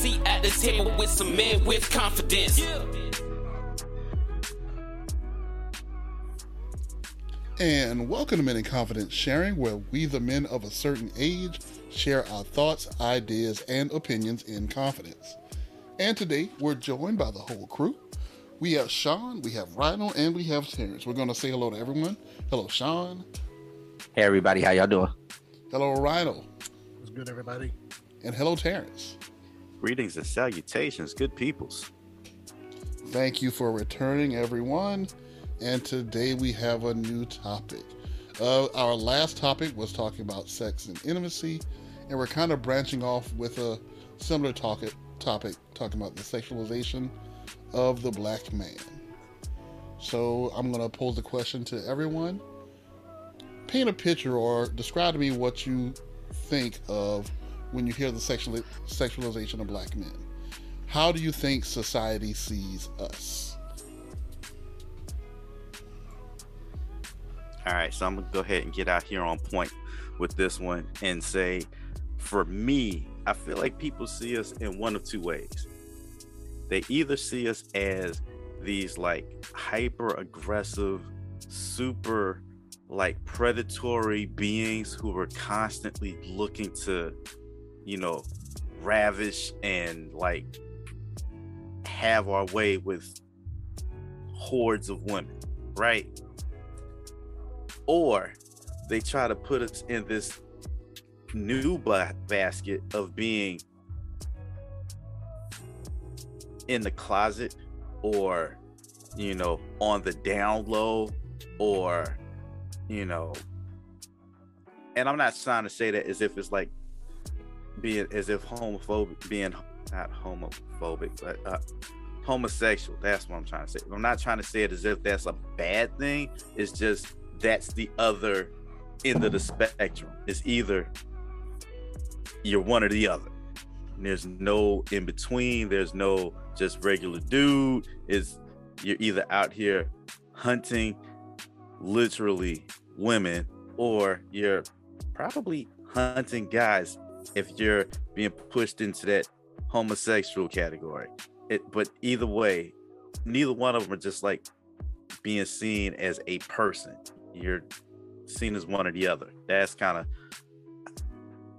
seat at the table with some men with confidence. And welcome to Men in Confidence Sharing, where we, the men of a certain age, share our thoughts, ideas, and opinions in confidence. And today we're joined by the whole crew. We have Sean, we have Rhino, and we have Terrence. We're going to say hello to everyone. Hello, Sean. Hey, everybody. How y'all doing? Hello, Rhino. What's good, everybody. And hello, Terrence. Greetings and salutations, good peoples. Thank you for returning, everyone. And today we have a new topic. Uh, our last topic was talking about sex and intimacy, and we're kind of branching off with a similar topic, topic talking about the sexualization of the black man. So I'm going to pose the question to everyone. Paint a picture or describe to me what you think of when you hear the sexual, sexualization of black men. How do you think society sees us? All right, so I'm gonna go ahead and get out here on point with this one and say, for me, I feel like people see us in one of two ways. They either see us as these like hyper aggressive, super like predatory beings who are constantly looking to, you know, ravish and like have our way with hordes of women, right? Or they try to put us in this new basket of being in the closet or you know on the down low or you know and i'm not trying to say that as if it's like being as if homophobic being not homophobic but uh homosexual. That's what i'm trying to say. I'm not trying to say it as if that's a bad thing. It's just that's the other end of the spectrum. It's either you're one or the other. There's no in between. There's no just regular dude. Is you're either out here hunting literally women or you're probably hunting guys if you're being pushed into that homosexual category. It but either way neither one of them are just like being seen as a person. You're seen as one or the other. That's kind of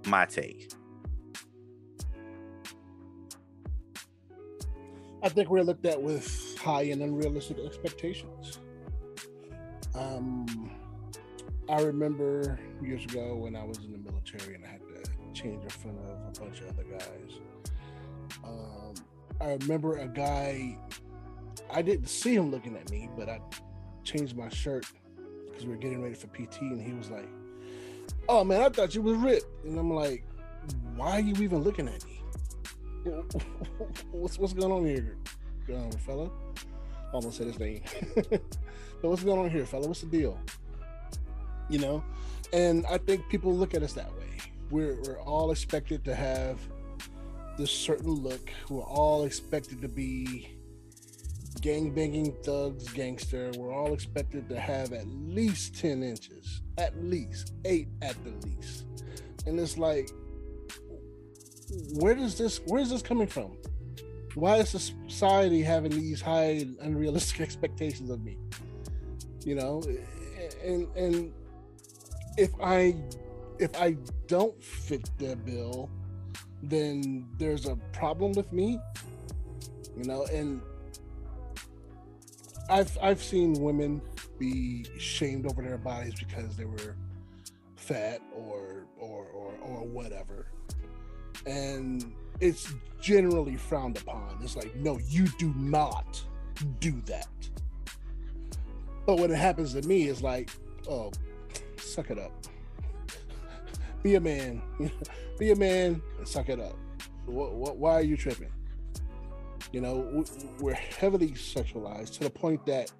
my take. I think we're looked at with high and unrealistic expectations. Um, I remember years ago when I was in the military and I had change in front of a bunch of other guys. Um, I remember a guy, I didn't see him looking at me, but I changed my shirt because we were getting ready for PT and he was like, Oh man, I thought you was ripped. And I'm like, Why are you even looking at me? what's what's going on here, um, fella? Almost said his name. but what's going on here, fella? What's the deal? You know, and I think people look at us that way. We're we're all expected to have this certain look. We're all expected to be gang banging thugs, gangster. We're all expected to have at least 10 inches, at least eight at the least. And it's like, where does this where is this coming from? Why is society having these high unrealistic expectations of me? You know, and and if I if I don't fit their bill, then there's a problem with me. You know, and I've I've seen women be shamed over their bodies because they were fat or or or, or whatever and it's generally frowned upon. It's like, no, you do not do that. But when it happens to me, it's like, oh, suck it up. Be a man. Be a man and suck it up. What, what, why are you tripping? You know, we're heavily sexualized to the point that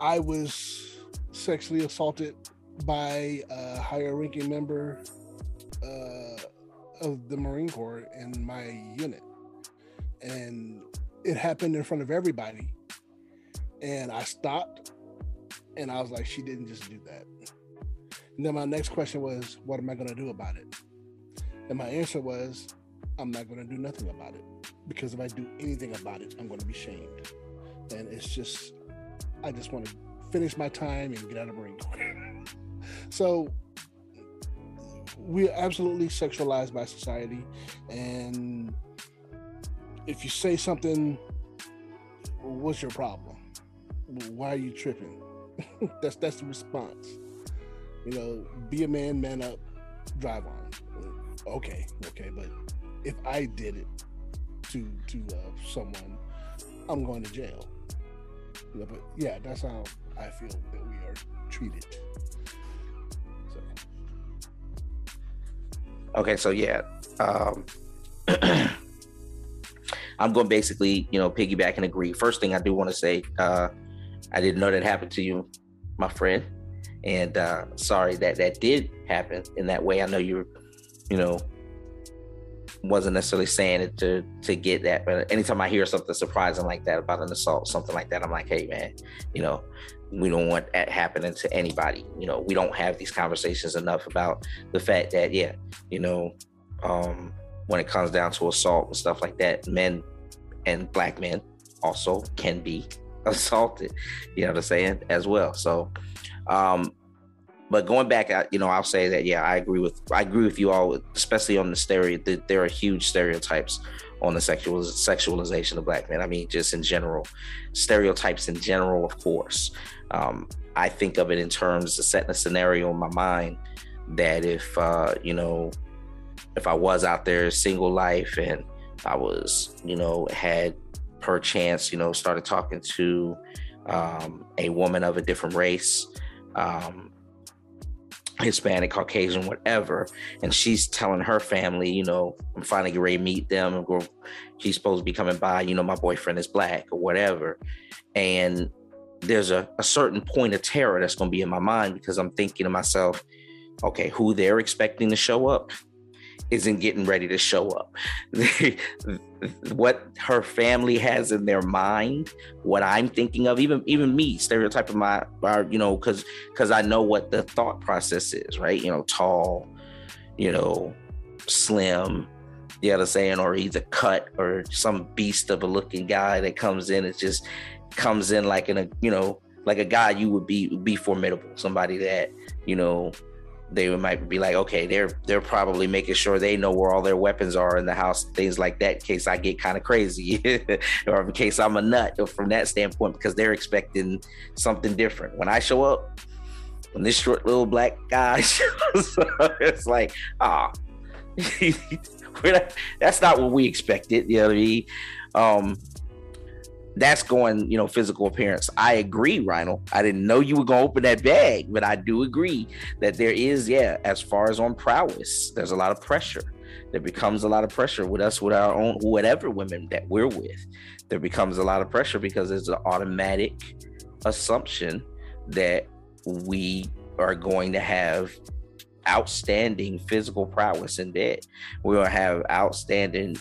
I was sexually assaulted by a higher ranking member uh, of the Marine Corps in my unit, and it happened in front of everybody. And I stopped, and I was like, "She didn't just do that." And then my next question was, "What am I going to do about it?" And my answer was, I'm not going to do nothing about it because if I do anything about it, I'm going to be shamed. And it's just, I just want to finish my time and get out of Marine Corps. so we're absolutely sexualized by society. And if you say something, what's your problem? Why are you tripping? that's that's the response. You know, be a man, man up, drive on. Okay, okay, but if I did it to to uh, someone, I'm going to jail. You know, but yeah, that's how I feel that we are treated. So. Okay, so yeah, um, I'm going to basically, you know, piggyback and agree. First thing I do want to say, uh, I didn't know that happened to you, my friend, and uh, sorry that that did happen in that way. I know you're, you know, wasn't necessarily saying it to to get that, but anytime I hear something surprising like that about an assault, something like that, I'm like, hey man, you know, we don't want that happening to anybody. You know, we don't have these conversations enough about the fact that yeah, you know, um, when it comes down to assault and stuff like that, men and black men also can be assaulted. You know what I'm saying as well. So, um, but going back, you know, I'll say that yeah, I agree with I agree with you all, especially on the stereo. The, there are huge stereotypes on the sexual sexualization of black men. I mean, just in general, stereotypes in general, of course. Um, I think of it in terms of setting a scenario in my mind that if uh, you know, if I was out there single life and I was, you know, had per chance, you know, started talking to um, a woman of a different race. Um, Hispanic, Caucasian, whatever. And she's telling her family, you know, I'm finally ready to meet them. And she's supposed to be coming by, you know, my boyfriend is black or whatever. And there's a, a certain point of terror that's going to be in my mind because I'm thinking to myself, okay, who they're expecting to show up isn't getting ready to show up. what her family has in their mind, what I'm thinking of, even even me, stereotyping my, our, you know, because because I know what the thought process is, right? You know, tall, you know, slim, you know what I'm saying, or he's a cut or some beast of a looking guy that comes in. It just comes in like in a, you know, like a guy you would be be formidable, somebody that you know they might be like, okay, they're they're probably making sure they know where all their weapons are in the house, things like that, in case I get kind of crazy, or in case I'm a nut from that standpoint, because they're expecting something different. When I show up, when this short little black guy shows up, it's like, ah, oh, that's not what we expected. You know what I mean? Um, that's going, you know, physical appearance. I agree, Rhino. I didn't know you were going to open that bag, but I do agree that there is, yeah, as far as on prowess, there's a lot of pressure. There becomes a lot of pressure with us, with our own, whatever women that we're with. There becomes a lot of pressure because there's an automatic assumption that we are going to have outstanding physical prowess in bed. We're going to have outstanding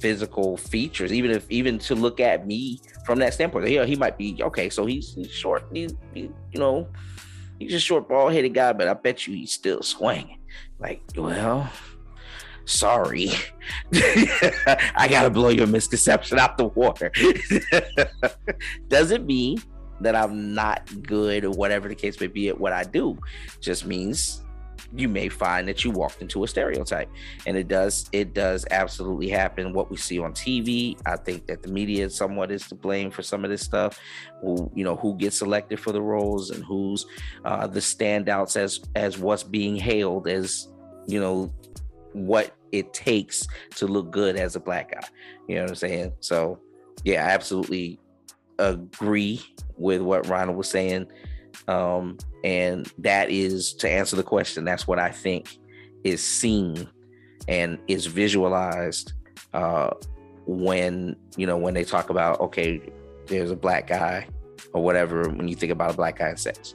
physical features, even if even to look at me from that standpoint. Yeah, he might be okay. So he's, he's short. He's he, you know he's a short ball headed guy, but I bet you he's still swinging. Like, well, sorry, I gotta blow your misconception out the water. Doesn't mean that I'm not good or whatever the case may be at what I do. Just means you may find that you walked into a stereotype. And it does it does absolutely happen. What we see on tv i think that the media somewhat is to blame for some of this stuff. Who you know who gets selected for the roles and who's uh, the standouts as as what's being hailed as you know what it takes to look good as a black guy. You know what i'm saying? So yeah i absolutely agree with what ronald was saying um, and that is to answer the question, that's what I think is seen and is visualized uh, when, you know, when they talk about, okay, there's a black guy or whatever, when you think about a black guy in sex.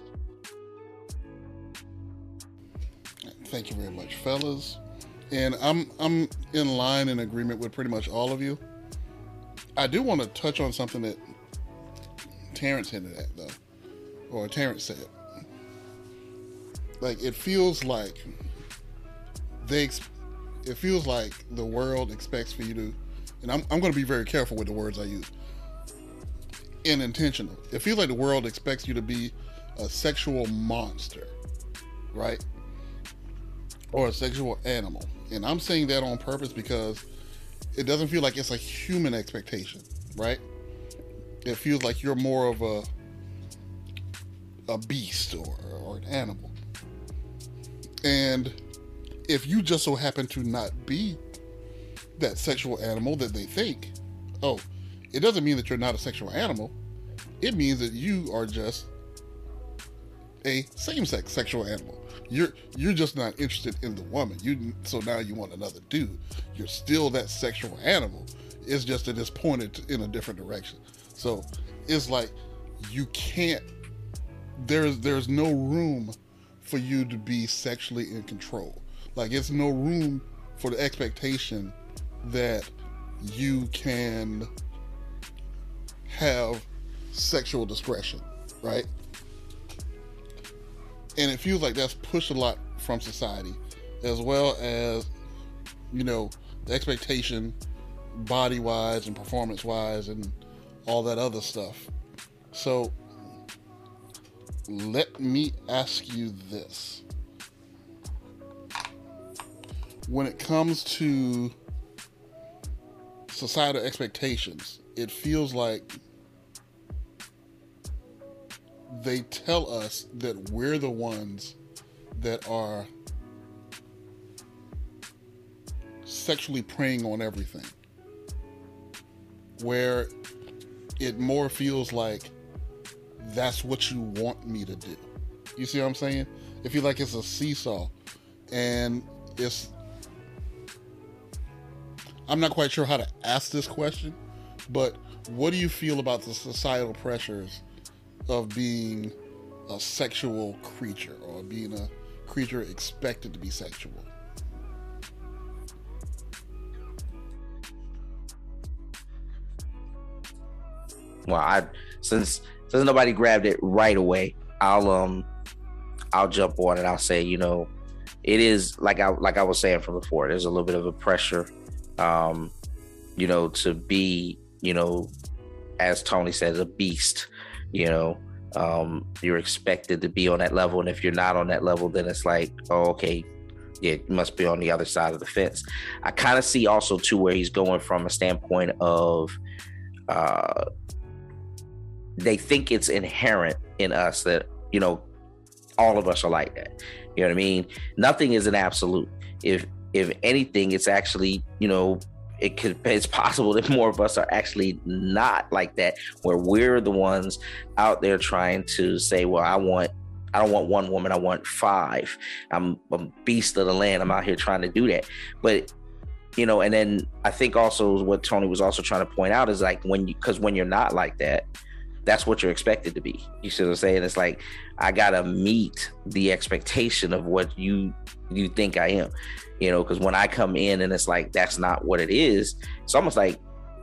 Thank you very much, fellas. And I'm I'm in line in agreement with pretty much all of you. I do want to touch on something that Terrence hinted at though or Terrence said. Like it feels like they it feels like the world expects for you to, and I'm, I'm going to be very careful with the words I use. Unintentional. It feels like the world expects you to be a sexual monster, right? Or a sexual animal. And I'm saying that on purpose because it doesn't feel like it's a human expectation, right? It feels like you're more of a a beast or, or an animal. And if you just so happen to not be that sexual animal that they think, oh, it doesn't mean that you're not a sexual animal. It means that you are just a same-sex sexual animal. You're you're just not interested in the woman. You so now you want another dude. You're still that sexual animal. It's just that it's pointed in a different direction. So it's like you can't. There's there's no room for you to be sexually in control. Like it's no room for the expectation that you can have sexual discretion, right? And it feels like that's pushed a lot from society, as well as, you know, the expectation body wise and performance wise and all that other stuff. So let me ask you this. When it comes to societal expectations, it feels like they tell us that we're the ones that are sexually preying on everything. Where it more feels like that's what you want me to do. You see what I'm saying? If you like it's a seesaw. And it's. I'm not quite sure how to ask this question, but what do you feel about the societal pressures of being a sexual creature or being a creature expected to be sexual? Well, I since since nobody grabbed it right away, I'll um I'll jump on it. I'll say, you know, it is like I like I was saying from before. There's a little bit of a pressure, um, you know, to be, you know, as Tony says, a beast. You know, um, you're expected to be on that level, and if you're not on that level, then it's like, oh, okay, yeah, you must be on the other side of the fence. I kind of see also too where he's going from a standpoint of. Uh, they think it's inherent in us that you know all of us are like that. You know what i mean? Nothing is an absolute. If if anything it's actually you know it could it's possible that more of us are actually not like that where we're the ones out there trying to say well i want i don't want one woman i want five. I'm a beast of the land. I'm out here trying to do that. But you know and then i think also what tony was also trying to point out is like when you because when you're not like that that's what you're expected to be. You see what I'm saying? It's like I gotta meet the expectation of what you you think I am. You know, because when I come in and it's like that's not what it is, it's almost like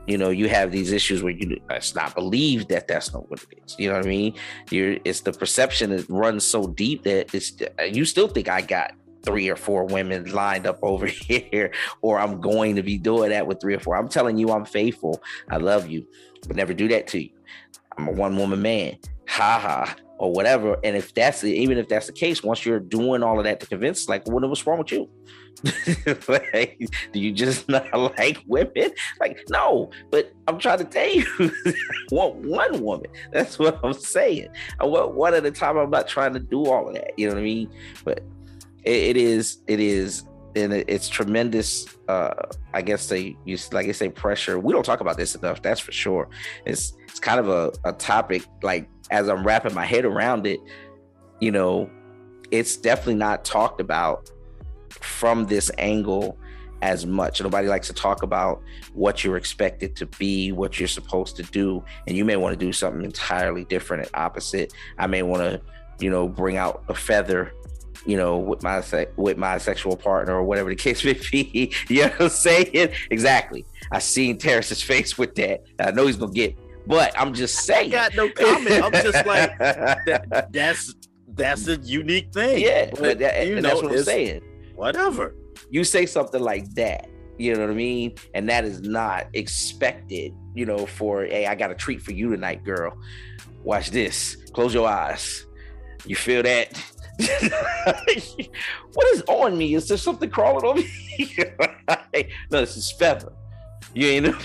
you know you have these issues where you it's not believed that that's not what it is. You know what I mean? You're it's the perception that runs so deep that it's uh, you still think I got three or four women lined up over here, or I'm going to be doing that with three or four. I'm telling you, I'm faithful. I love you, but never do that to you. I'm a one woman man, ha ha, or whatever. And if that's the, even if that's the case, once you're doing all of that to convince, like, what what's wrong with you? like, do you just not like women? Like, no, but I'm trying to tell you, I want one woman. That's what I'm saying. I want one at a time. I'm not trying to do all of that. You know what I mean? But it, it is, it is, and it's tremendous. Uh, I guess they use, like I say, pressure. We don't talk about this enough. That's for sure. It's it's kind of a, a topic like as I'm wrapping my head around it, you know, it's definitely not talked about from this angle as much. Nobody likes to talk about what you're expected to be, what you're supposed to do, and you may want to do something entirely different and opposite. I may want to, you know, bring out a feather, you know, with my with my sexual partner or whatever the case may be. you know what I'm saying? Exactly. I seen Terrence's face with that. I know he's gonna get but I'm just saying. I got no comment. I'm just like that, that's that's a unique thing. Yeah, but, that, you know, that's what I'm saying. Whatever. you say something like that, you know what I mean? And that is not expected, you know, for, hey, I got a treat for you tonight, girl. Watch this. Close your eyes. You feel that? what is on me? Is there something crawling on me? no, this is feather. You ain't know.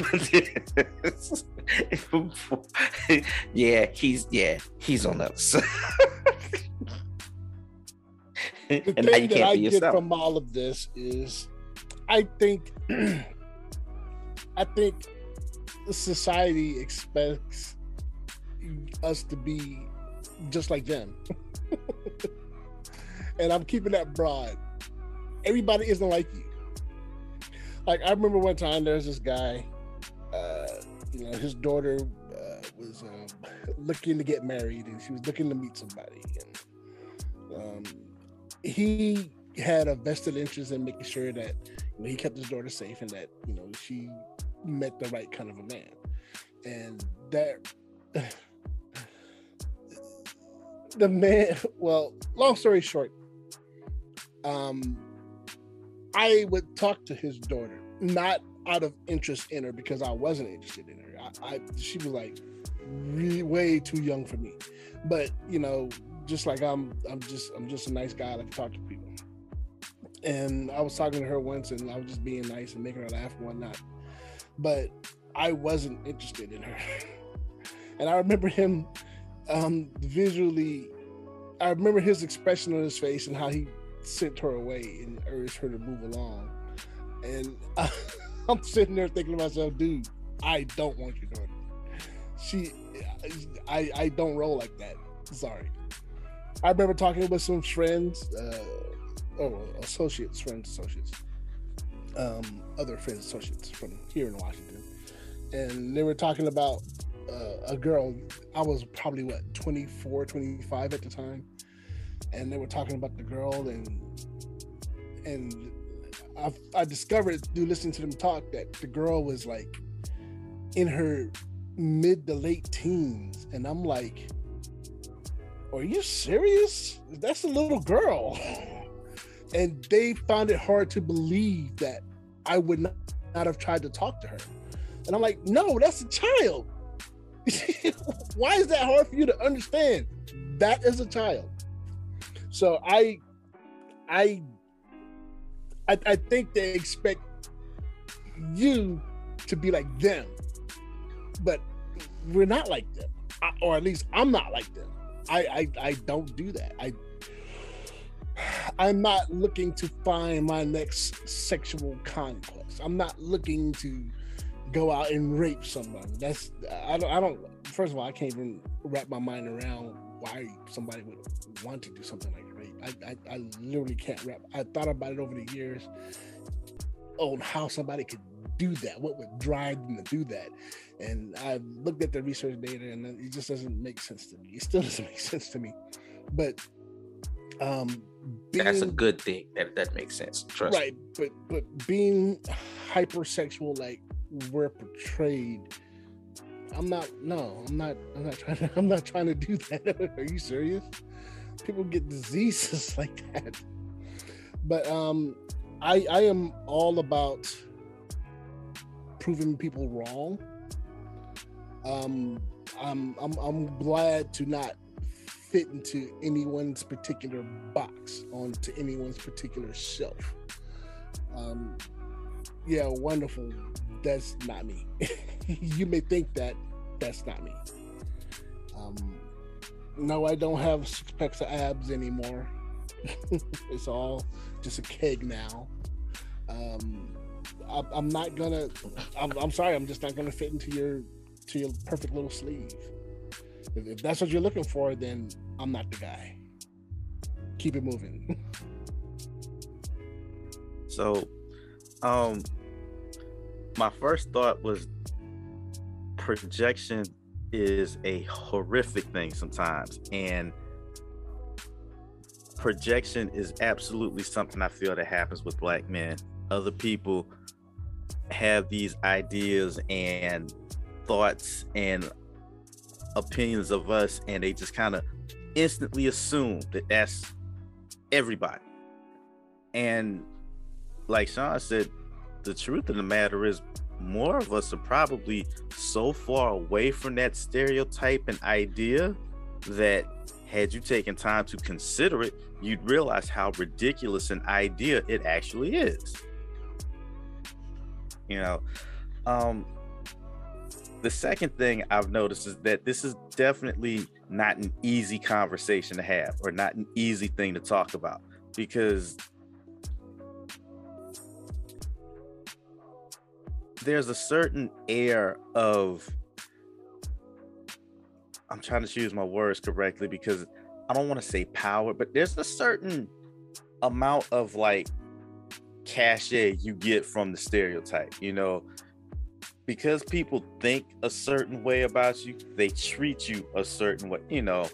yeah, he's yeah, he's on us. the and thing you that I get yourself. from all of this is, I think, I think society expects us to be just like them, and I'm keeping that broad. Everybody isn't like you. Like I remember one time there was this guy, uh, you know, his daughter uh, was um, looking to get married, and she was looking to meet somebody, and um, he had a vested interest in making sure that you know, he kept his daughter safe and that you know she met the right kind of a man, and that the man. Well, long story short, um, I would talk to his daughter, not out of interest in her because I wasn't interested in her. I, I she was like really way too young for me, but you know, just like I'm, I'm just, I'm just a nice guy. I like to talk to people. And I was talking to her once, and I was just being nice and making her laugh and whatnot. But I wasn't interested in her. and I remember him um, visually. I remember his expression on his face and how he sent her away and urged her to move along. And I, I'm sitting there thinking to myself, dude, I don't want you doing daughter. She, I, I don't roll like that. Sorry. I remember talking with some friends, uh, oh, associates, friends, associates, um, other friends, associates from here in Washington, and they were talking about uh, a girl. I was probably what 24, 25 at the time, and they were talking about the girl, and and I, I discovered through listening to them talk that the girl was like in her mid to late teens, and I'm like are you serious? That's a little girl. And they found it hard to believe that I would not, not have tried to talk to her. And I'm like, no, that's a child. Why is that hard for you to understand? That is a child. So I I I, I think they expect you to be like them. But we're not like them. I, or at least I'm not like them. I, I I don't do that. I I'm not looking to find my next sexual conquest. I'm not looking to go out and rape somebody. That's I don't I don't first of all I can't even wrap my mind around why somebody would want to do something like rape. I I, I literally can't wrap I thought about it over the years on how somebody could do that, what would drive them to do that. And I looked at the research data and it just doesn't make sense to me. It still doesn't make sense to me. But um That's a good thing. That that makes sense. Trust me. right, but but being hypersexual like we're portrayed, I'm not no, I'm not I'm not trying to I'm not trying to do that. Are you serious? People get diseases like that. But um I I am all about proving people wrong. Um I'm I'm I'm glad to not fit into anyone's particular box onto anyone's particular shelf. Um, yeah, wonderful. That's not me. you may think that that's not me. Um, no, I don't have six packs of abs anymore. it's all just a keg now. Um, I, I'm not gonna. I'm, I'm sorry. I'm just not gonna fit into your to your perfect little sleeve. If, if that's what you're looking for, then I'm not the guy. Keep it moving. So, um, my first thought was projection is a horrific thing sometimes, and projection is absolutely something I feel that happens with black men. Other people have these ideas and thoughts and opinions of us, and they just kind of instantly assume that that's everybody. And like Sean said, the truth of the matter is more of us are probably so far away from that stereotype and idea that had you taken time to consider it, you'd realize how ridiculous an idea it actually is. You know, um, the second thing I've noticed is that this is definitely not an easy conversation to have or not an easy thing to talk about because there's a certain air of I'm trying to choose my words correctly because I don't want to say power, but there's a certain amount of like cachet you get from the stereotype, you know, because people think a certain way about you, they treat you a certain way, you know.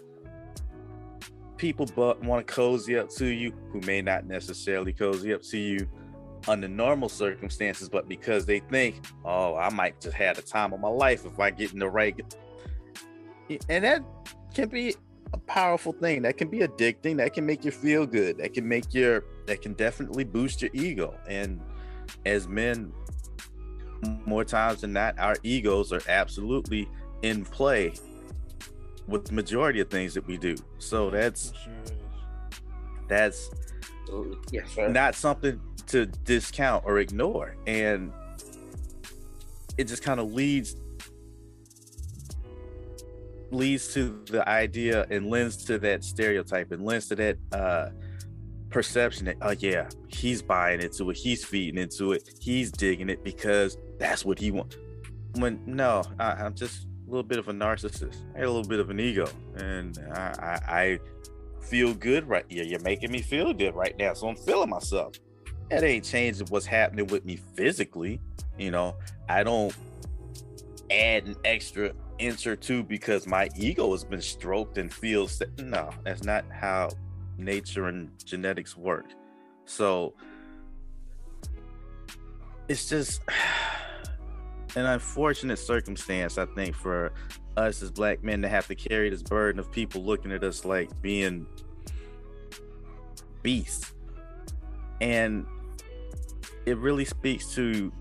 People but want to cozy up to you who may not necessarily cozy up to you under normal circumstances, but because they think, oh, I might just have the time of my life if I get in the right. And that can be a powerful thing. That can be addicting. That can make you feel good. That can make your, that can definitely boost your ego. And as men, more times than not, our egos are absolutely in play with the majority of things that we do. So that's, that's yes, sir. not something to discount or ignore. And it just kind of leads leads to the idea and lends to that stereotype and lends to that uh perception that oh yeah he's buying into it he's feeding into it he's digging it because that's what he wants when no I, i'm just a little bit of a narcissist. I got a little bit of an ego. And i i, I feel good right here you're making me feel good right now so i'm feeling myself that ain't changing what's happening with me physically. You know, I don't add an extra inch or two because my ego has been stroked and feels that no, that's not how nature and genetics work. So it's just an unfortunate circumstance, I think, for us as black men to have to carry this burden of people looking at us like being beasts. And it really speaks to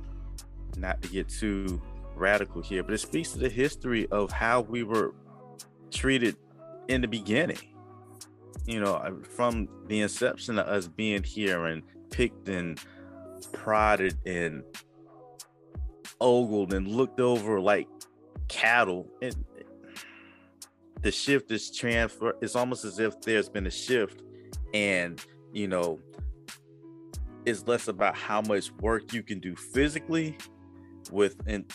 not to get too radical here, but it speaks to the history of how we were treated in the beginning. You know, from the inception of us being here and picked and prodded and ogled and looked over like cattle. And the shift is transfer. It's almost as if there's been a shift, and you know, it's less about how much work you can do physically with in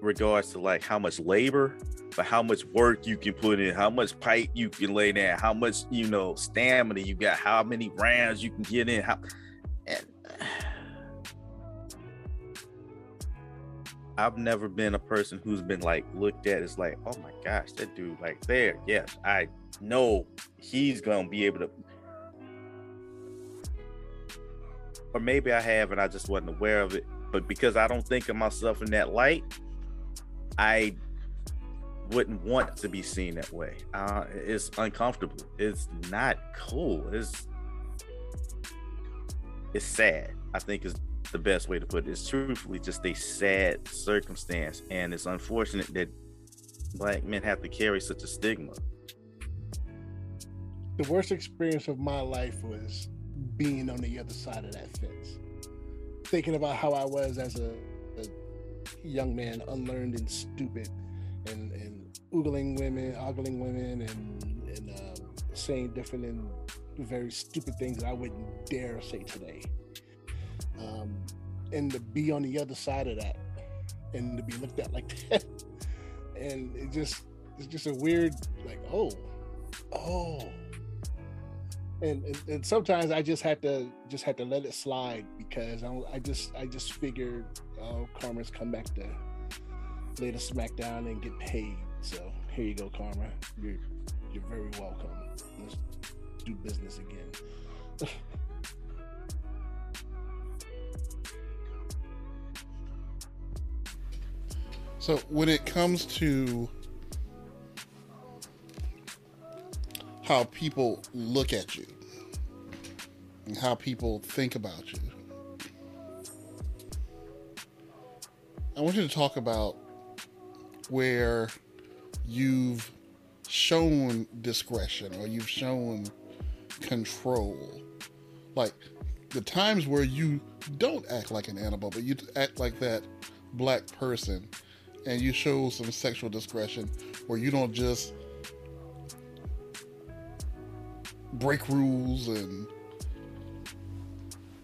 regards to like how much labor but how much work you can put in how much pipe you can lay down how much you know stamina you got how many rounds you can get in how and I've never been a person who's been like looked at as like, oh my gosh, that dude like there. Yes, I know he's gonna be able to or maybe I have and I just wasn't aware of it. But because I don't think of myself in that light, I wouldn't want to be seen that way. Uh, it's uncomfortable. It's not cool. It's it's sad. I think is the best way to put it. It's truthfully just a sad circumstance, and it's unfortunate that black men have to carry such a stigma. The worst experience of my life was being on the other side of that fence. Thinking about how I was as a, a young man, unlearned and stupid, and, and oogling women, ogling women, and, and um, saying different and very stupid things that I wouldn't dare say today. Um, and to be on the other side of that and to be looked at like that. And it just, it's just a weird, like, oh, oh, and, and, and sometimes I just had to just had to let it slide because I, I just I just figured oh Karma's come back to lay the smack down and get paid. So here you go, Karma. You're you're very welcome. Let's do business again. so when it comes to how people look at you and how people think about you. I want you to talk about where you've shown discretion or you've shown control. Like the times where you don't act like an animal, but you act like that black person and you show some sexual discretion where you don't just break rules and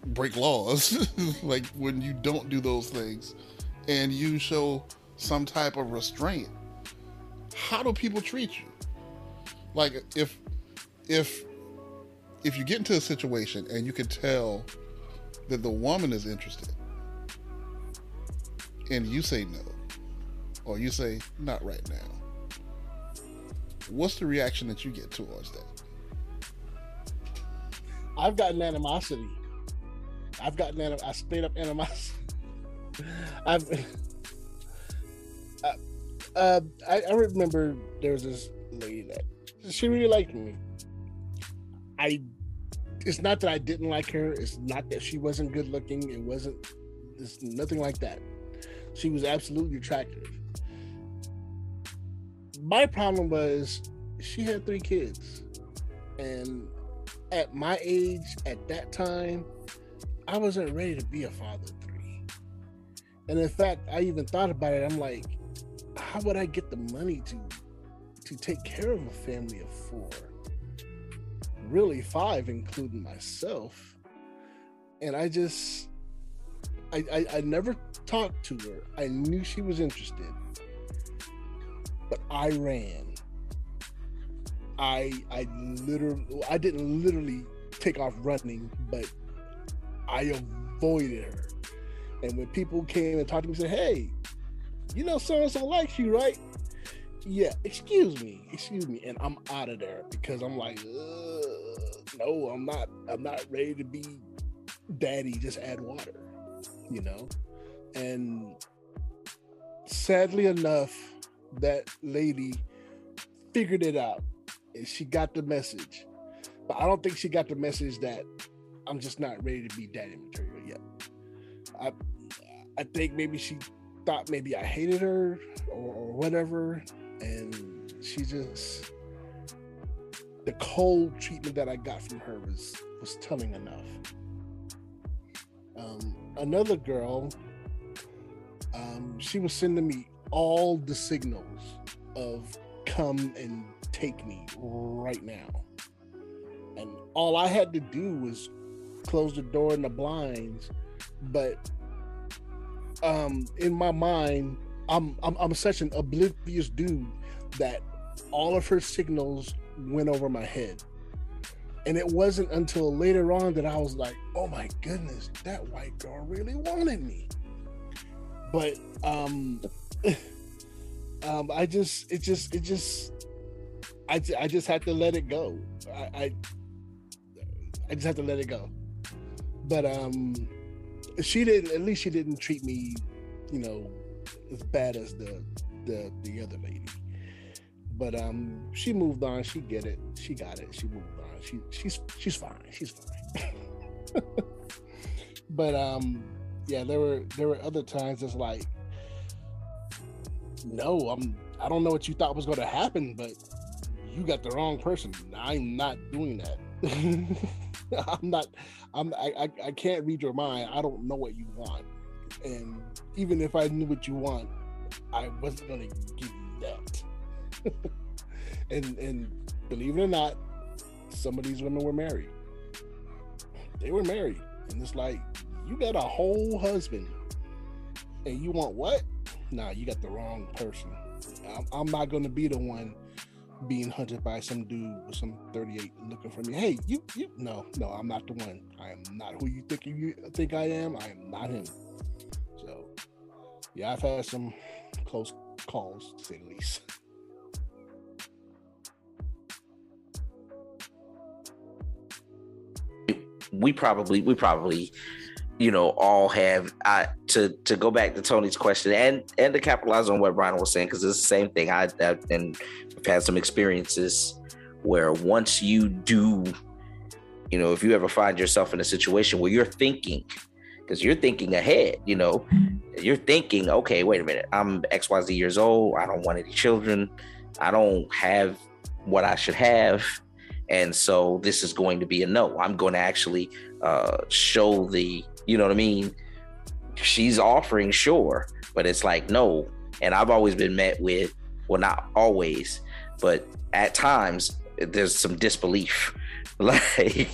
break laws. Like when you don't do those things and you show some type of restraint how do people treat you? Like if if if you get into a situation and you can tell that the woman is interested and you say no or you say not right now what's the reaction that you get towards that I've gotten animosity. I've gotten anim- I straight up animosity. I've uh, uh, I, I remember there was this lady that she really liked me. I it's not that I didn't like her. It's not that she wasn't good looking. It wasn't. It's nothing like that. She was absolutely attractive. My problem was she had three kids, and at my age, at that time, I wasn't ready to be a father of three. And in fact, I even thought about it. I'm like, how would I get the money to to take care of a family of four? Really five, including myself. And I just I, I, I never talked to her. I knew she was interested. But I ran. I I literally I didn't literally take off running, but I avoided her. And when people came and talked to me, said, "Hey, you know so and so likes you, right?" Yeah, excuse me, excuse me, and I'm out of there because I'm like, no, I'm not. I'm not ready to be daddy. Just add water, you know. And sadly enough, that lady figured it out and she got the message. But I don't think she got the message that I'm just not ready to be daddy material yet. I I think maybe she thought maybe I hated her or, or whatever, and she just the cold treatment that I got from her was was telling enough. Um, another girl, um, she was sending me all the signals of come and take me right now. And all I had to do was close the door and the blinds. But um in my mind, I'm I'm, I'm such an oblivious dude that all of her signals went over my head. And it wasn't until later on that I was like, oh my goodness, that white girl really wanted me. But um um I just it just it just I, I just had to let it go. I, I I just had to let it go. But um she didn't at least she didn't treat me, you know, as bad as the the the other lady. But um she moved on, she get it. She got it. She moved on. She she's she's fine. She's fine. but um yeah, there were there were other times it's like no, I'm I don't know what you thought was going to happen, but you got the wrong person. I'm not doing that. I'm not. I'm. I, I. Can't read your mind. I don't know what you want. And even if I knew what you want, I wasn't gonna give you that. and and believe it or not, some of these women were married. They were married, and it's like you got a whole husband, and you want what? Nah, you got the wrong person. I'm, I'm not gonna be the one being hunted by some dude with some 38 looking for me. Hey, you, you, no, no, I'm not the one. I am not who you think you think I am. I am not him. So, yeah, I've had some close calls, to say the least. we probably we probably you know all have I to to go back to Tony's question and and to capitalize on what Brian was saying because it's the same thing I I've, and I've had some experiences where once you do you know if you ever find yourself in a situation where you're thinking because you're thinking ahead. You know, you're thinking, okay, wait a minute, I'm X Y Z years old. I don't want any children. I don't have what I should have. And so this is going to be a no. I'm going to actually uh, show the, you know what I mean? She's offering, sure, but it's like, no. And I've always been met with, well, not always, but at times there's some disbelief. Like,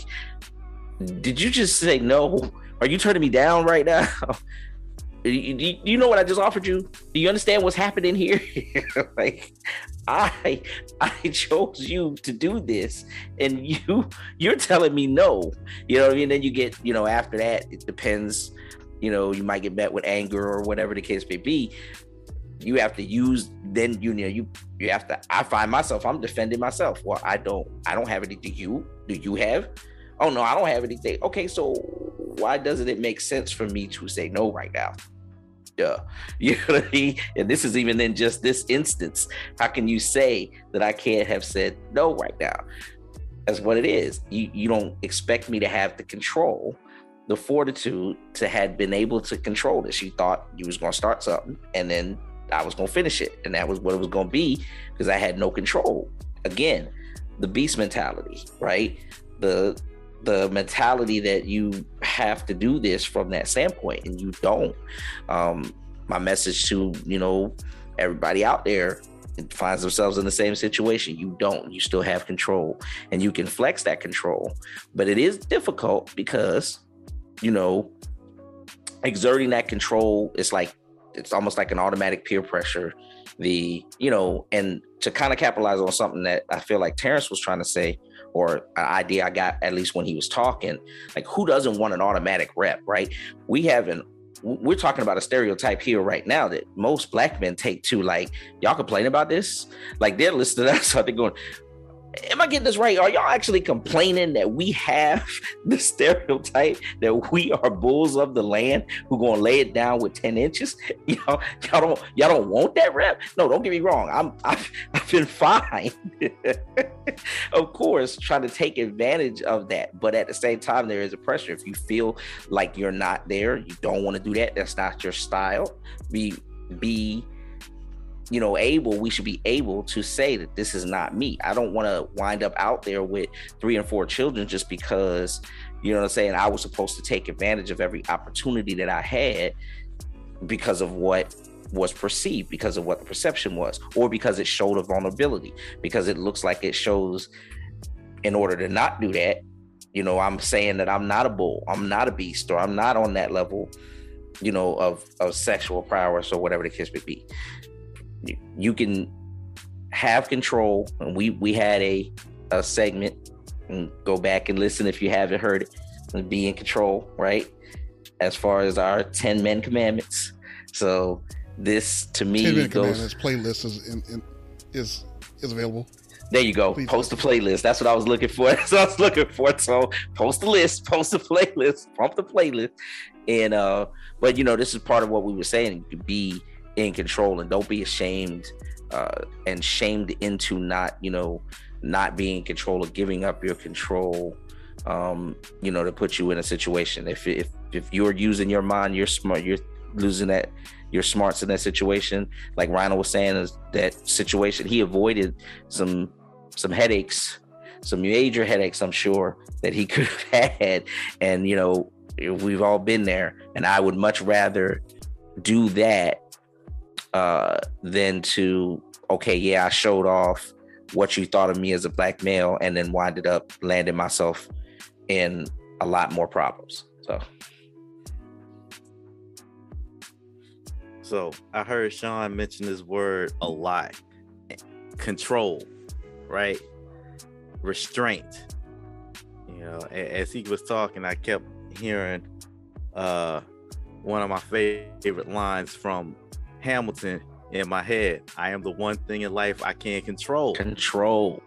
did you just say no? Are you turning me down right now? You, you know what I just offered you? Do you understand what's happening here? like, I I chose you to do this, and you you're telling me no. You know what I mean? Then you get you know after that it depends. You know you might get met with anger or whatever the case may be. You have to use then you know you you have to. I find myself I'm defending myself. Well, I don't I don't have anything. You? Do you have? Oh no, I don't have anything. Okay, so why doesn't it make sense for me to say no right now? Duh. You know what I mean? And this is even in just this instance. How can you say that I can't have said no right now? That's what it is. You you don't expect me to have the control, the fortitude to had been able to control this. You thought you was gonna start something and then I was gonna finish it. And that was what it was gonna be because I had no control. Again, the beast mentality, right? The the mentality that you have to do this from that standpoint and you don't. Um my message to you know everybody out there finds themselves in the same situation. You don't you still have control and you can flex that control. But it is difficult because you know exerting that control is like it's almost like an automatic peer pressure. The you know and to kind of capitalize on something that i feel like terrence was trying to say or an idea I got at least when he was talking. Like, who doesn't want an automatic rep, right? We have an we're talking about a stereotype here right now that most black men take to like y'all complain about this like they're listening to us so they're going am I getting this right? Are y'all actually complaining that we have the stereotype that we are bulls of the land who gonna lay it down with 10 inches? Y'all, y'all don't y'all don't want that rep? No, don't get me wrong. I'm I've, I've been fine. of course, trying to take advantage of that. But at the same time, there is a pressure. If you feel like you're not there, you don't want to do that, that's not your style. Be be you know, able, we should be able to say that this is not me. I don't want to wind up out there with three and four children just because, you know what I'm saying, I was supposed to take advantage of every opportunity that I had because of what was perceived, because of what the perception was, or because it showed a vulnerability, because it looks like it shows in order to not do that, you know, I'm saying that I'm not a bull, I'm not a beast, or I'm not on that level, you know, of of sexual prowess or whatever the case may be you can have control. And we we had a a segment and go back and listen if you haven't heard it. And be in control, right? As far as our ten men commandments. So this to me ten men goes playlist is in, in, is is available. There you go. Please post a playlist. That's what I was looking for. That's what I was looking for. So post a list, post a playlist, pump the playlist. And uh, but you know, this is part of what we were saying to be in control and don't be ashamed uh, and shamed into not you know not being in control or giving up your control um, you know to put you in a situation. If if if you're using your mind you're smart you're losing that your smarts in that situation. Like Rhino was saying is that situation he avoided some some headaches some major headaches i'm sure that he could have had. And you know we've all been there. And i would much rather do that uh, than to okay, yeah, I showed off what you thought of me as a black male, and then winded up landing myself in a lot more problems. So. So I heard Sean mention this word a lot. Control, right? Restraint. You know, as he was talking, I kept hearing uh one of my favorite lines from Hamilton in my head. I am the one thing in life I can't control. Control.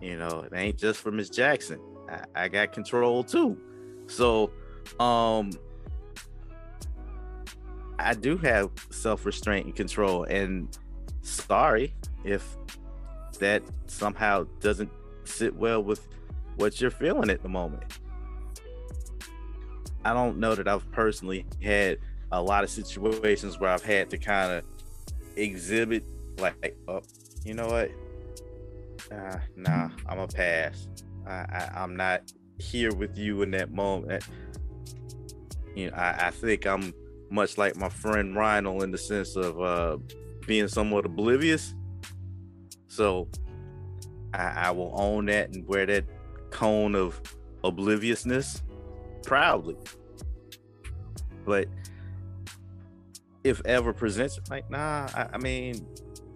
You know, it ain't just for Miss Jackson. I, I got control too. So, um, I do have self restraint and control. And sorry if that somehow doesn't sit well with what you're feeling at the moment. I don't know that I've personally had a lot of situations where I've had to kind of exhibit like, oh, you know what? Uh, nah, I'm a pass. I, I I'm not here with you in that moment. You know, I, I think I'm much like my friend Rhino in the sense of uh, being somewhat oblivious. So I, I will own that and wear that cone of obliviousness proudly. But if ever presents, like, nah, I, I mean,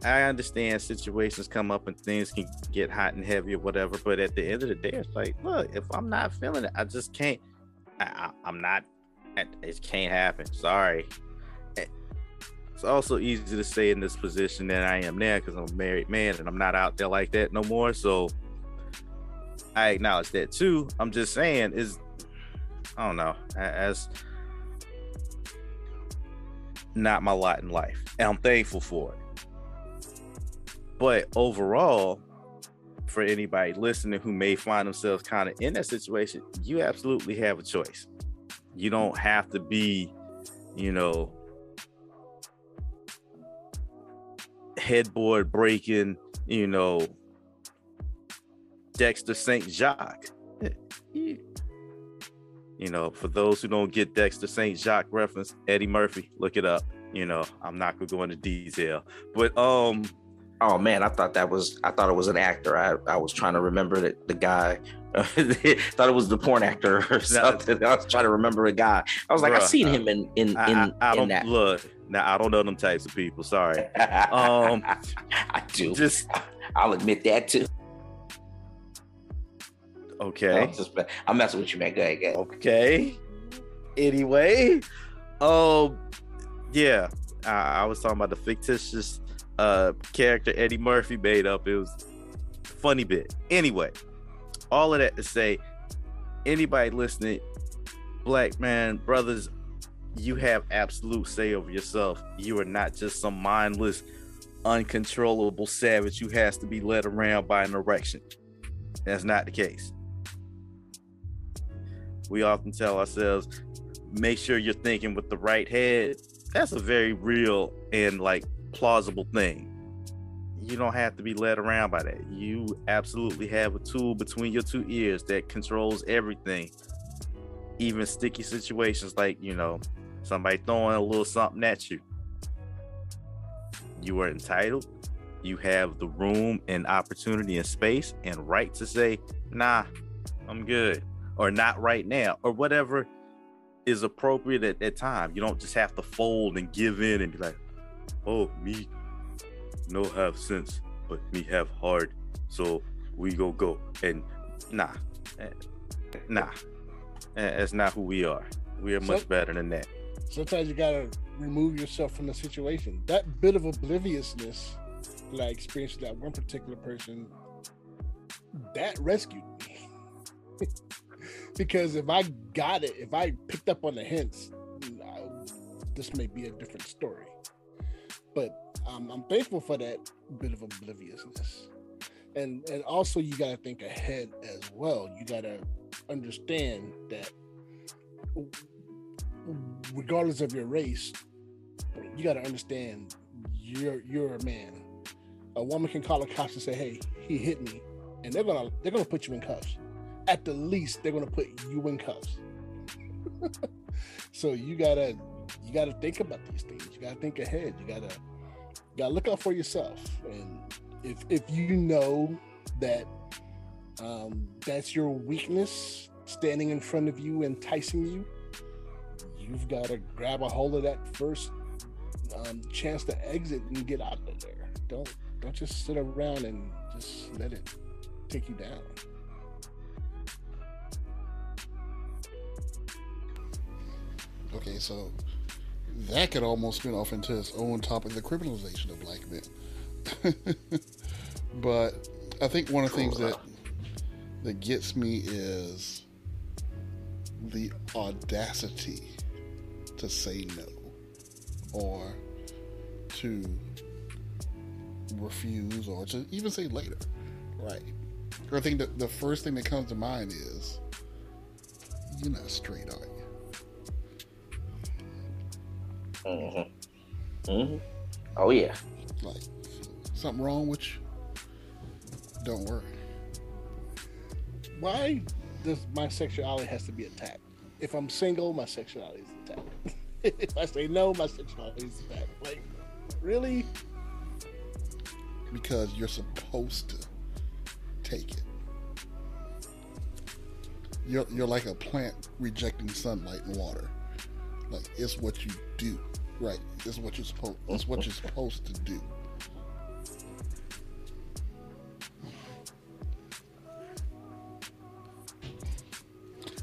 I understand situations come up and things can get hot and heavy or whatever. But at the end of the day, it's like, look, if I'm not feeling it, I just can't. I, am not. It can't happen. Sorry. Eh, it's also easy to say in this position that I am now because I'm a married man and I'm not out there like that no more. So I acknowledge that too. I'm just saying is I don't know as not my lot in life, and I'm thankful for it. But overall, for anybody listening who may find themselves kind of in that situation, you absolutely have a choice. You don't have to be, you know, headboard breaking, you know, Dexter St. Jacques. Eh, You know, for those who don't get Dexter St. Jacques reference, Eddie Murphy, look it up. You know, I'm not gonna go into detail, but um, oh man, I thought that was I thought it was an actor. I, I was trying to remember the, the guy. thought it was the porn actor or something. I was trying to remember a guy. I was like, Bruh, I've seen him in in in, I, I, I don't that. look. Now I don't know them types of people. Sorry. um, I do. Just I'll admit that too. Okay. I'm, just, I'm messing with you, man. Go ahead, go ahead. Okay. Anyway, um, yeah, I, I was talking about the fictitious uh character Eddie Murphy made up. It was funny bit. Anyway, all of that to say, anybody listening, black man, brothers, you have absolute say over yourself. You are not just some mindless, uncontrollable savage who has to be led around by an erection. That's not the case. We often tell ourselves, make sure you're thinking with the right head. That's a very real and like plausible thing. You don't have to be led around by that. You absolutely have a tool between your two ears that controls everything. Even sticky situations like, you know, somebody throwing a little something at you. You are entitled. You have the room and opportunity and space and right to say, nah, I'm good, or not right now, or whatever is appropriate at that time. You don't just have to fold and give in and be like, oh, me no have sense, but me have heart. So we go go. And nah, eh, nah, eh, that's not who we are. We are much so, better than that. Sometimes you gotta remove yourself from the situation. That bit of obliviousness that I experienced with that one particular person, that rescued me. because if I got it, if I picked up on the hints, this may be a different story. But um, I'm thankful for that bit of obliviousness. And and also you gotta think ahead as well. You gotta understand that regardless of your race, you gotta understand you're you're a man. A woman can call a cops and say, "Hey, he hit me," and they're gonna they're gonna put you in cuffs. At the least, they're gonna put you in cuffs. so you gotta you got to think about these things. You got to think ahead. You got to you got to look out for yourself. And if if you know that um, that's your weakness standing in front of you, enticing you, you've got to grab a hold of that first um, chance to exit and get out of there. Don't don't just sit around and just let it take you down. Okay, so that could almost spin off into its own topic, the criminalization of black men. but I think one of the things that that gets me is the audacity to say no or to refuse or to even say later. Right. I think that the first thing that comes to mind is you're not straight, are you? Mm-hmm. Mm-hmm. Oh yeah. Like something wrong with you? Don't worry. Why does my sexuality has to be attacked? If I'm single, my sexuality is attacked. if I say no, my sexuality is attacked. Like, really? Because you're supposed to take it. You're you're like a plant rejecting sunlight and water. Like it's what you do. Right. It's what you're supposed it's what you're supposed to do.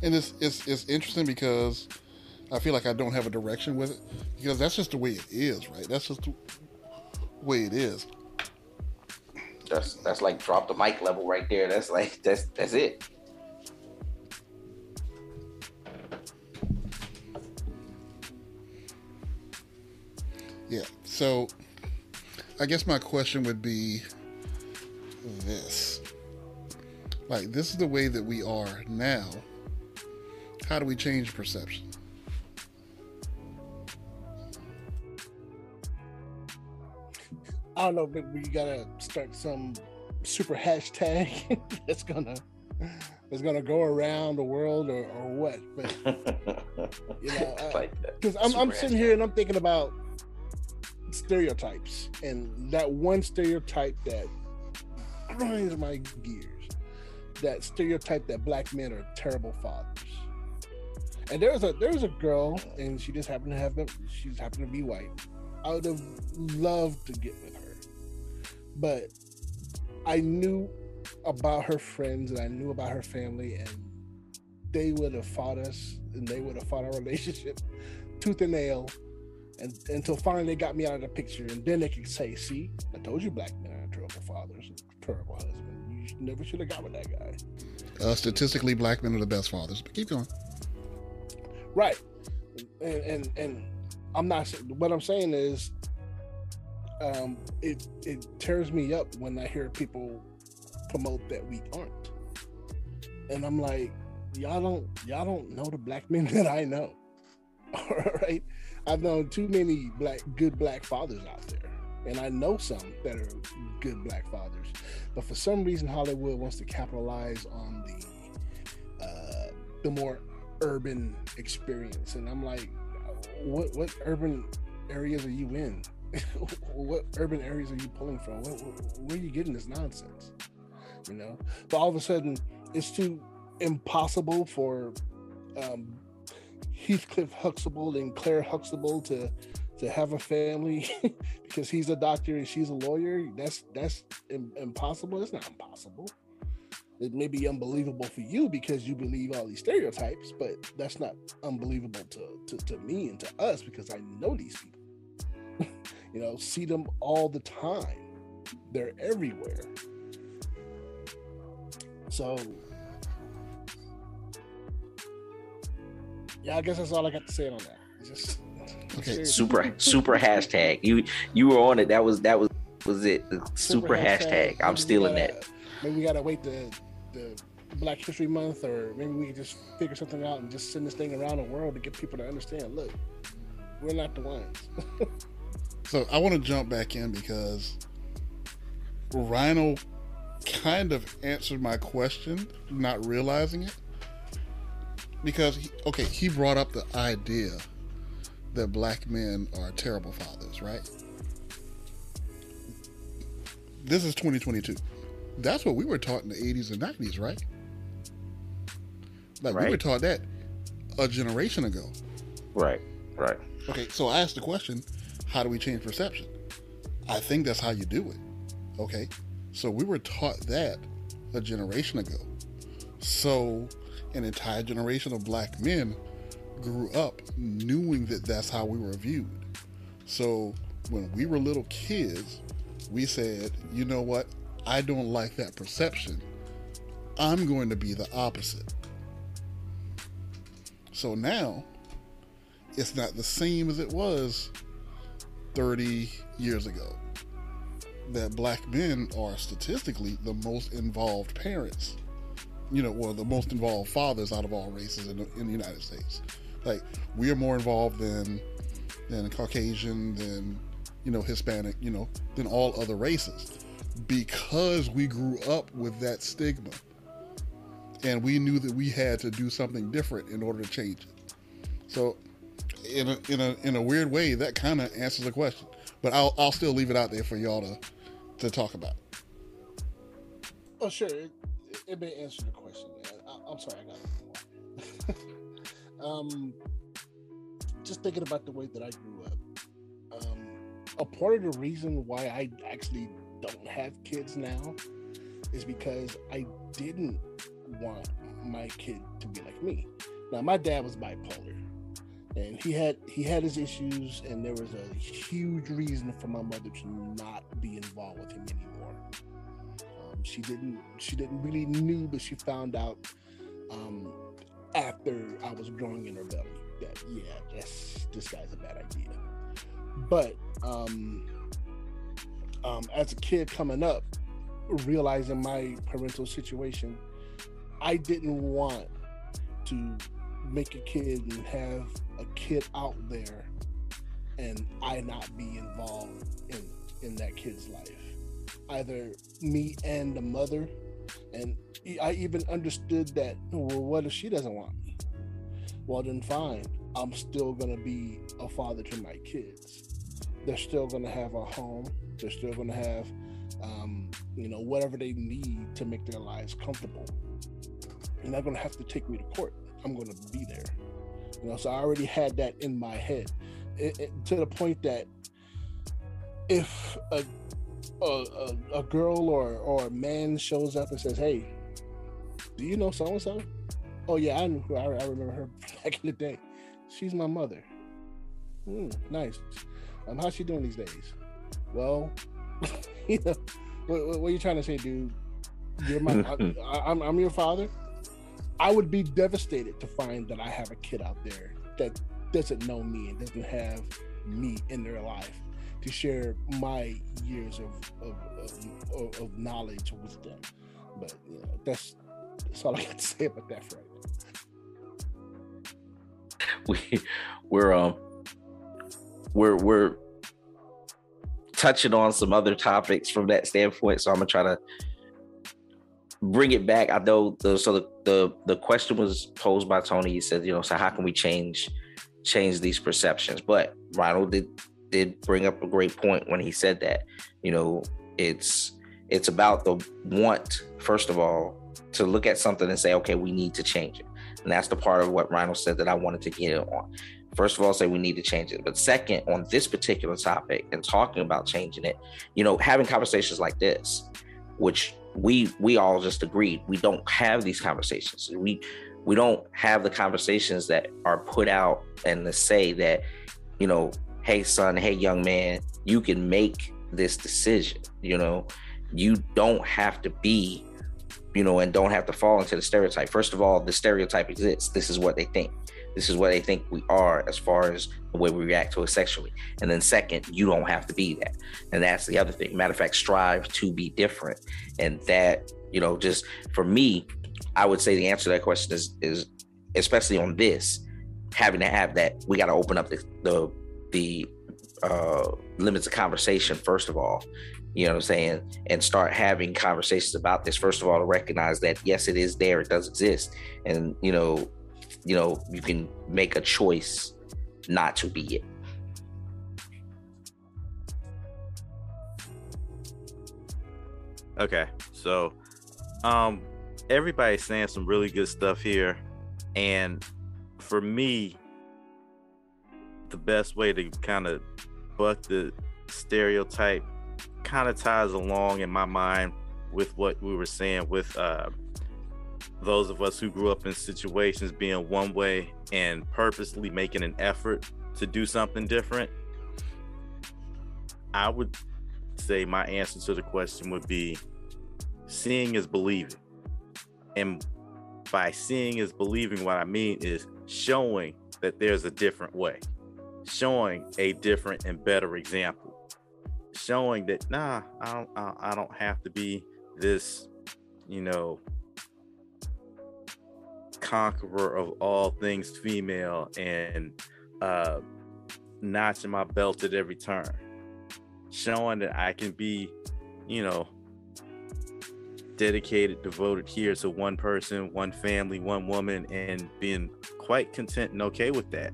and it's it's it's interesting because I feel like I don't have a direction with it because that's just the way it is, right? That's just the way it is. That's that's like drop the mic level right there. That's like that's that's it. So I guess my question would be this. Like this is the way that we are now how do we change perception? I don't know, but we gotta start some super hashtag that's gonna that's gonna go around the world or, or what. But you know, because I'm, I'm sitting here and I'm thinking about stereotypes and that one stereotype that grinds my gears. That stereotype that black men are terrible fathers and there was a there was a girl, and she just happened to have been, she just happened to be white. I would have loved to get with her, but I knew about her friends and I knew about her family, and they would have fought us, and they would have fought our relationship tooth and nail, and until finally they got me out of the picture, and then they could say, "See, I told you, black men are terrible fathers, terrible husbands. You never should have got with that guy." Uh, statistically, black men are the best fathers. But keep going. Right. And and and I'm not what I'm saying is um it it tears me up when I hear people promote that we aren't. And I'm like, y'all don't y'all don't know the black men that I know. All right. I've known too many black good black fathers out there. And I know some that are good black fathers. But for some reason Hollywood wants to capitalize on the uh the more urban experience, and I'm like, what what urban areas are you in? what urban areas are you pulling from? Where, where, are you getting this nonsense? You know, but all of a sudden, it's too impossible for um, Heathcliff Huxtable and Claire Huxtable to to have a family because he's a doctor and she's a lawyer. That's that's impossible. It's not impossible it may be unbelievable for you because you believe all these stereotypes, but that's not unbelievable to, to, to me and to us because I know these people. you know, see them all the time. They're everywhere. So yeah, I guess that's all I got to say on that. just okay. Super super hashtag. You you were on it. That was that was was it. The super, super hashtag. hashtag. I'm stealing gotta, that. Maybe we gotta wait to the Black History Month, or maybe we can just figure something out and just send this thing around the world to get people to understand. Look, we're not the ones. so I want to jump back in because Rhino kind of answered my question, not realizing it. Because he, okay, he brought up the idea that black men are terrible fathers, right? This is 2022 that's what we were taught in the 80s and 90s, right? Like right. we were taught that a generation ago. Right, right. Okay, so I asked the question how do we change perception? I think that's how you do it. Okay, so we were taught that a generation ago. So an entire generation of black men grew up knowing that that's how we were viewed. So when we were little kids, we said, you know what? I don't like that perception, I'm going to be the opposite. So now, it's not the same as it was 30 years ago. That black men are statistically the most involved parents, you know, well, the most involved fathers out of all races in the, in the United States. Like, we are more involved than than Caucasian, than you know Hispanic, you know, than all other races, because we grew up with that stigma, and we knew that we had to do something different in order to change it. So, in a in a in a weird way, that kind of answers the question. But I'll I'll still leave it out there for y'all to to talk about. Oh, sure. It, may answer the question. I, am sorry, I got it. um, just thinking about the way that I grew up. Um, a part of the reason why I actually don't have kids now is because I didn't want my kid to be like me. Now, my dad was bipolar, and he had he had his issues, and there was a huge reason for my mother to not be involved with him anymore. Um, she didn't she didn't really knew, but she found out um, after I was growing in her belly that yeah, that's this guy's a bad idea. But um, um, as a kid coming up, realizing my parental situation, I didn't want to make a kid and have a kid out there and I not be involved in in that kid's life. Either me and the mother, and I even understood that. Well, what if she doesn't want me? Well, then fine. I'm still gonna be a father to my kids. They're still gonna have a home. They're still gonna have, um, you know, whatever they need to make their lives comfortable. They're not gonna have to take me to court. I'm gonna be there. You know, so I already had that in my head, it, it, to the point that if a a, a, girl or or a man shows up and says, "Hey, do you know so and so?" Oh yeah, I knew. I, I remember her back in the day. She's my mother. Mm, nice. Um, how's she doing these days? Well, you know, what, what, are you trying to say, dude? You're my, I, I'm, I'm your father. I would be devastated to find that I have a kid out there that doesn't know me and doesn't have me in their life to share my years of of, of, of knowledge with them. But you know, that's that's all I got to say about that for right We we're um we're we're touching on some other topics from that standpoint. So I'm gonna try to bring it back. I know the so the the, the question was posed by Tony. He said, you know, so how can we change change these perceptions? But Ronald did did bring up a great point when he said that. You know, it's it's about the want, first of all, to look at something and say, okay, we need to change it. And that's the part of what Ronald said that I wanted to get on. First of all, say we need to change it. But second, on this particular topic and talking about changing it, you know, having conversations like this, which we we all just agreed we don't have these conversations. We we don't have the conversations that are put out and to say that, you know, hey son, hey young man, you can make this decision. You know, you don't have to be, you know, and don't have to fall into the stereotype. First of all, the stereotype exists. This is what they think. This is what they think we are as far as the way we react to it sexually. And then second, you don't have to be that. And that's the other thing. Matter of fact, strive to be different. And that, you know, just for me, I would say the answer to that question is is especially on this, having to have that, we got to open up the the, the uh, limits of conversation first of all you know what i'm saying and start having conversations about this first of all to recognize that yes it is there it does exist and you know you know you can make a choice not to be it. Okay so um everybody's saying some really good stuff here and for me the best way to kind of buck the stereotype kind of ties along in my mind with what we were saying with uh, those of us who grew up in situations being one way and purposely making an effort to do something different, I would say my answer to the question would be seeing is believing. And by seeing is believing, what I mean is showing that there's a different way, showing a different and better example, showing that, nah, I don't, I don't have to be this, you know, conqueror of all things female and uh, notching my belt at every turn, showing that I can be, you know, dedicated, devoted here to one person, one family, one woman, and being quite content and okay with that.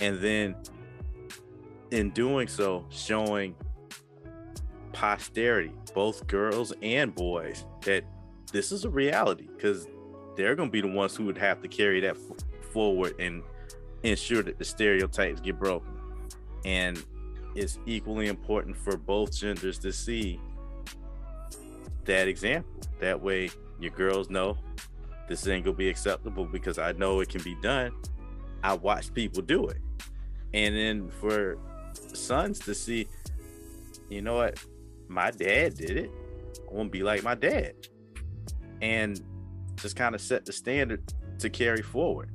And then in doing so, showing posterity, both girls and boys, that this is a reality because they're going to be the ones who would have to carry that f- forward and ensure that the stereotypes get broken. And it's equally important for both genders to see that example. That way, your girls know this ain't gonna be acceptable because I know it can be done. I watch people do it. And then for sons to see, you know what, my dad did it. I want to be like my dad. And just kind of set the standard to carry forward.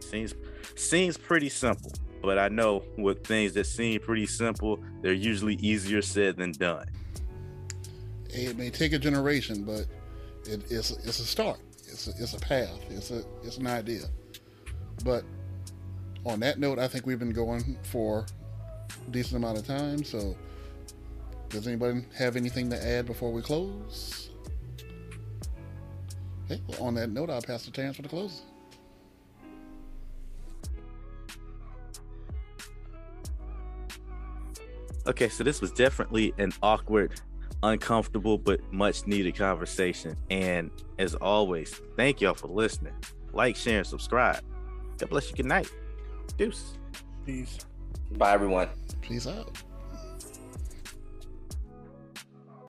Seems seems pretty simple, but I know with things that seem pretty simple, they're usually easier said than done. It may take a generation, but it, it's it's a start. It's a, it's a path. It's a it's an idea. But on that note, I think we've been going for a decent amount of time. So, does anybody have anything to add before we close? Okay, well, on that note, I'll pass the chance for the close. Okay, so this was definitely an awkward, uncomfortable, but much needed conversation. And as always, thank y'all for listening. Like, share, and subscribe. God bless you. Good night. Deuce. Peace. Bye, everyone. Peace out.